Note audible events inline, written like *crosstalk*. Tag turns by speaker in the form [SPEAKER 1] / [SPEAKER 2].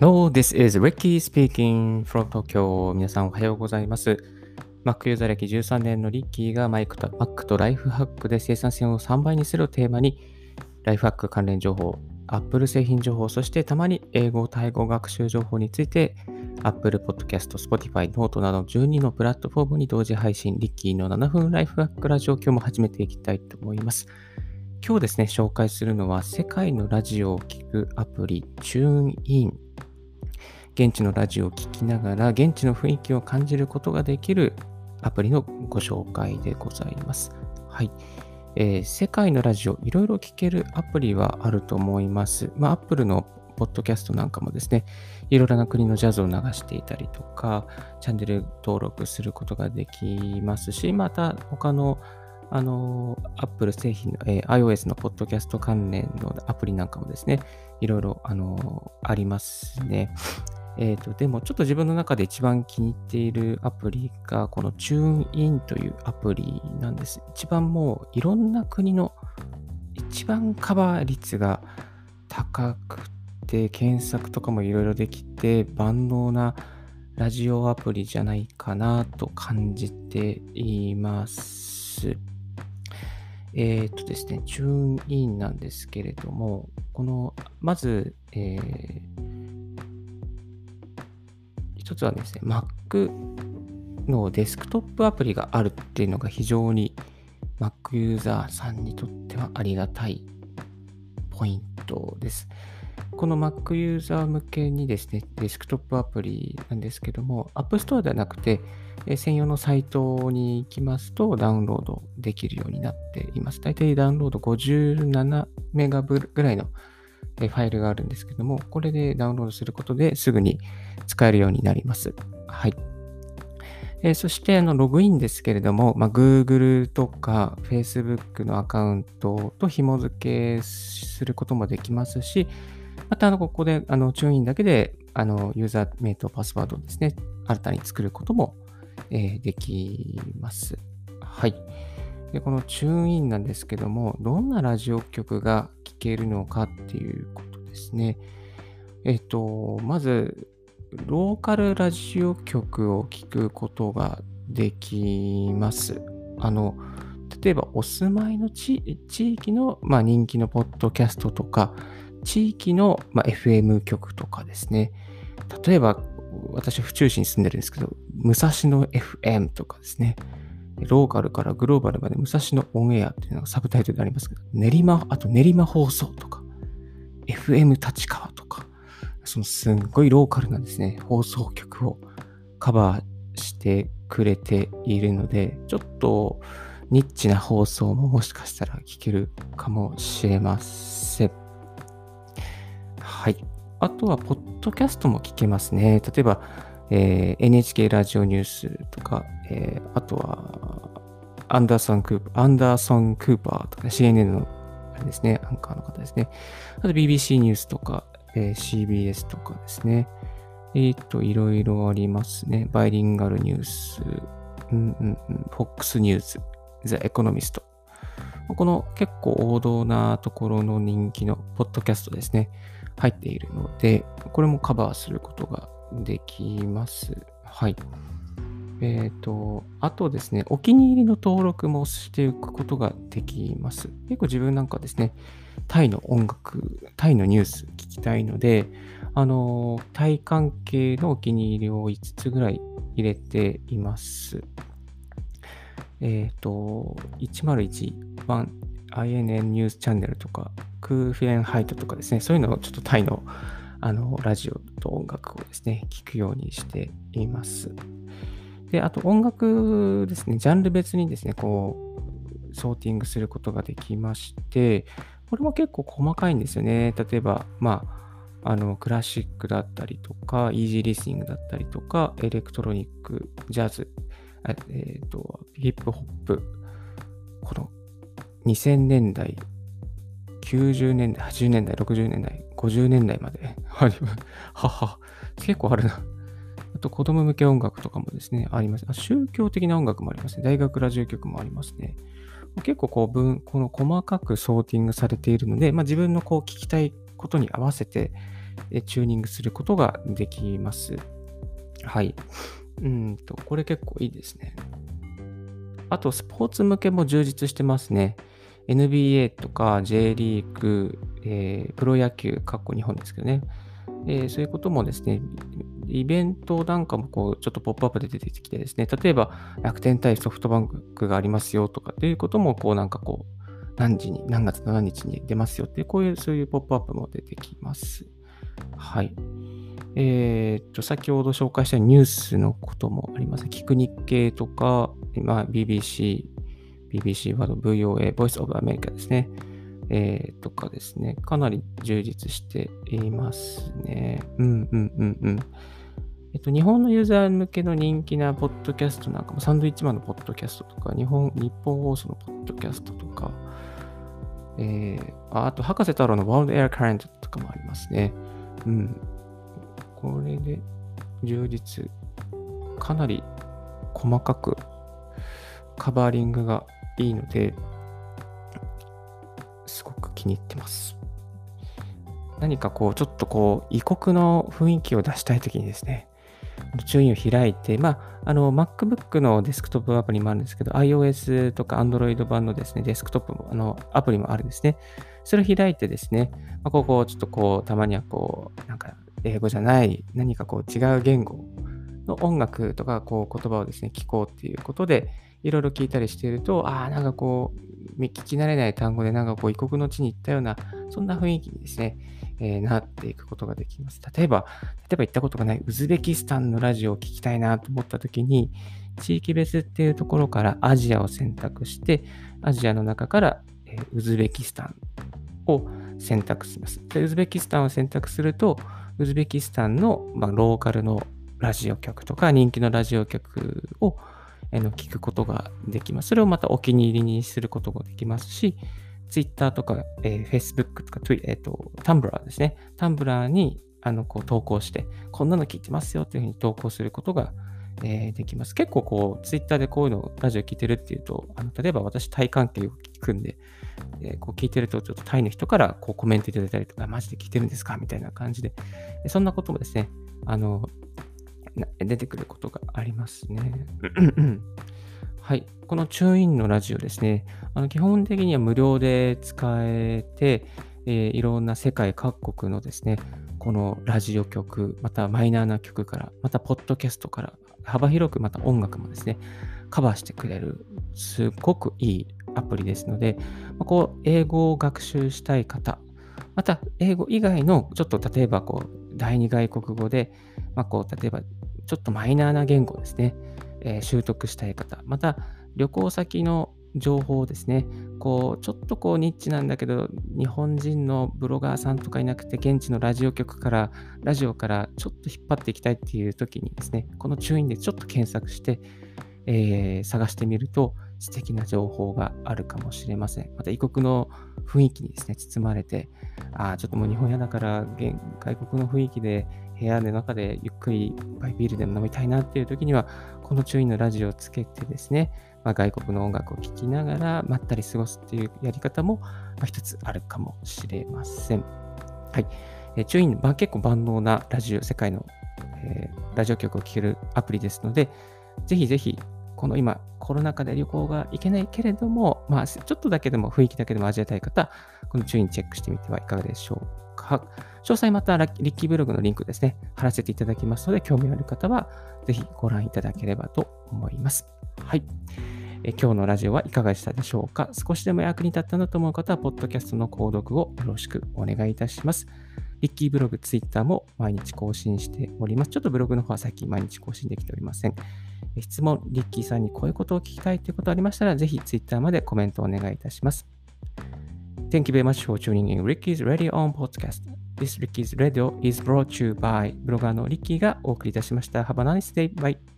[SPEAKER 1] Hello, this is Ricky speaking from Tokyo. 皆さんおはようございます。Mac ユーザー歴13年のリッキーがマイクと Mac とライフハックで生産性を3倍にするをテーマに、ライフハック関連情報、Apple 製品情報、そしてたまに英語、タイ語学習情報について、Apple Podcast、Spotify、Note など12のプラットフォームに同時配信、リッキーの7分ライフハックラジオ、今日も始めていきたいと思います。今日ですね、紹介するのは、世界のラジオを聴くアプリ、チューンイン。現地のラジオを聴きながら、現地の雰囲気を感じることができるアプリのご紹介でございます。はい。えー世界のラジオ、いろいろ聴けるアプリはあると思います。まあ、Apple のポッドキャストなんかもですね、いろいろな国のジャズを流していたりとか、チャンネル登録することができますし、また他のあの、Apple 製品の、えー iOS のポッドキャスト関連のアプリなんかもですね、いろいろ、あの、ありますね。えっ、と、でもちょっと自分の中で一番気に入っているアプリが、この TuneIn というアプリなんです。一番もういろんな国の一番カバー率が高くて、検索とかもいろいろできて、万能なラジオアプリじゃないかなと感じています。えっ、とですね、チューンインなんですけれども、この、まず、えー一つはですね、Mac のデスクトップアプリがあるっていうのが非常に Mac ユーザーさんにとってはありがたいポイントです。この Mac ユーザー向けにですね、デスクトップアプリなんですけども、App Store ではなくて、専用のサイトに行きますとダウンロードできるようになっています。大体ダウンロード57メガぐらいのファイルがあるんですけども、これでダウンロードすることですぐに使えるようになります。はい。えーそして、あの、ログインですけれども、まあ、Google とか Facebook のアカウントと紐付けすることもできますし、また、あの、ここで、あの、チューインだけで、あの、ユーザー名とパスワードをですね、新たに作ることも、えーできます。はい。で、このチューインなんですけども、どんなラジオ局がけるのかっていうことですね。えっ、と、まず、ローカルラジオ局を聞くことができます。あの、例えばお住まいの地地域の、まあ、人気のポッドキャストとか、地域の、まあ、FM 局とかですね。例えば、私、府中市に住んでるんですけど、武蔵野 FM とかですね。ローカルからグローバルまで武蔵野オンエアっていうのがサブタイトルでありますけど、練馬、あと練馬放送とか、FM 立川とか、そのすんごいローカルなですね、放送局をカバーしてくれているので、ちょっとニッチな放送ももしかしたら聞けるかもしれません。はい。あとは、ポッドキャストも聞けますね。例えば、えー NHK ラジオニュースとか、えーあとは、アンダーソン・クーパー、アンダーソン・クーパーとか、CNN のあれですね、アンカーの方ですね。あと BBC ニュースとか、えー CBS とかですね。えっ、と、いろいろありますね。バイリンガルニュース、うんうんうん、FOX ニュース、The Economist。この結構王道なところの人気のポッドキャストですね。入っているので、これもカバーすることができます。はい。えっ、と、あとですね、お気に入りの登録もしておくことができます。結構自分なんかですね、タイの音楽、タイのニュース聞きたいので、あの、タイ関係のお気に入りを5つぐらい入れています。えっ、と、101、1 INN ニュースチャンネルとか、クーフィレンハイトとかですね、そういうのをちょっとタイのあのラジオと音楽をですね、聞くようにしています。で、あと音楽ですね、ジャンル別にですね、こう、ソーティングすることができまして、これも結構細かいんですよね。例えば、まあ、あの、クラシックだったりとか、イージーリスニングだったりとか、エレクトロニック、ジャズ、えっ、と、ヒップホップ、この2000年代、90年代、80年代、60年代、50年代まで *laughs* あります。はは、結構あるな。あと、子供向け音楽とかもですね、あります。あ宗教的な音楽もありますね。大学ラジオ局もありますね。結構こう分、この細かくソーティングされているので、まあ、自分のこう聞きたいことに合わせてチューニングすることができます。はい。うんと、これ結構いいですね。あと、スポーツ向けも充実してますね。NBA とか J リーグ、えー、プロ野球、かっこ日本ですけどね。えー、そういうこともですね、イベントなんかもこう、ちょっとポップアップで出てきてですね、例えば楽天対ソフトバンクがありますよとかっていうことも、こうなんかこう、何時に、何月何日に出ますよって、こういう、そういうポップアップも出てきます。はい。えー、っと、先ほど紹介したニュースのこともあります。聞く日経とか、まあ、BBC、BBC ワード、VOA、Voice of America ですね。えー、とかですね、かなり充実していますね。うんうんうんうん。えっと、日本のユーザー向けの人気なポッドキャストなんかも、サンドイッチマンのポッドキャストとか、日本日本放送のポッドキャストとか、えー、あと、博士太郎の World Air Current とかもありますね。うん。これで充実、かなり細かくカバーリングがいいので、気に入ってます。何かこう、ちょっとこう、異国の雰囲気を出したいときにですね、注意を開いて、まあ、あの、MacBook のデスクトップアプリもあるんですけど、iOS とか Android 版のですね、デスクトップ、あの、アプリもあるんですね。それを開いてですね、まあ、ここ、ちょっとこう、たまにはこう、なんか、英語じゃない、何かこう、違う言語の音楽とか、こう、言葉をですね、聞こうっていうことで、いろいろ聞いたりしていると、ああ、なんかこう、聞き慣れない単語で、なんかこう、異国の地に行ったような、そんな雰囲気にですね、えー、なっていくことができます。例えば、例えば行ったことがないウズベキスタンのラジオを聞きたいなと思った時に、地域別っていうところからアジアを選択して、アジアの中から、えー、ウズベキスタンを選択します。でウズベキスタンを選択すると、ウズベキスタンの、まあ、ローカルのラジオ局とか人気のラジオ局をの聞くことができます。それをまたお気に入りにすることができますし、Twitter とか、えー、Facebook とか、えーと、Tumblr ですね。Tumblr にあのこう投稿して、こんなの聞いてますよというふうに投稿することが、えー、できます。結構こう、Twitter でこういうのラジオ聞いてるっていうと、あの例えば私、タイ関係を聞くんで、えー、こう聞いてると、ちょっとタイの人からこうコメントいただいたりとか、マジで聞いてるんですかみたいな感じで、そんなこともですね、あの、出てくることがありますね。*laughs* はい。このチューインのラジオですね、あの基本的には無料で使えて、えー、いろんな世界各国のですね、このラジオ曲、またマイナーな曲から、またポッドキャストから、幅広くまた音楽もですね、カバーしてくれる、すごくいいアプリですので、まあ、こう、英語を学習したい方、また、英語以外の、ちょっと例えば、こう、第二外国語で、まあ、こう、例えば、ちょっとマイナーな言語ですね、えー、習得したい方、また、旅行先の情報ですね、こう、ちょっとこう、ニッチなんだけど、日本人のブロガーさんとかいなくて、現地のラジオ局から、ラジオからちょっと引っ張っていきたいっていう時にですね、この注意でちょっと検索して、えー、探してみると、素敵な情報があるかもしれません。また異国の雰囲気にですね、包まれて、ああ、ちょっともう日本屋だから、外国の雰囲気で部屋の中でゆっくりバイビールでも飲みたいなっていう時には、この注意のラジオをつけてですね、まあ、外国の音楽を聴きながらまったり過ごすっていうやり方も、まあ、一つあるかもしれません。はい。えー、チュイン、まあ、結構万能なラジオ、世界の、えー、ラジオ局を聴けるアプリですので、ぜひぜひこの今、コロナ禍で旅行が行けないけれども、まあ、ちょっとだけでも雰囲気だけでも味わいたい方、この注意にチェックしてみてはいかがでしょうか。詳細またリッキーブログのリンクですね、貼らせていただきますので、興味ある方はぜひご覧いただければと思います。はい。え今日のラジオはいかがでしたでしょうか？少しでも役に立ったなと思う方は、ポッドキャストの購読をよろしくお願いいたします。リッキーブログ、ツイッターも毎日更新しております。ちょっとブログの方は最近毎日更新できておりません。質問、リッキーさんにこういうことを聞きたいということありましたら、ぜひ Twitter までコメントをお願いいたします。Thank you very much for tuning in Ricky's Radio on Podcast. This Ricky's Radio is brought to you by ブロガーのリッキーがお送りいたしました。Have a nice day. Bye.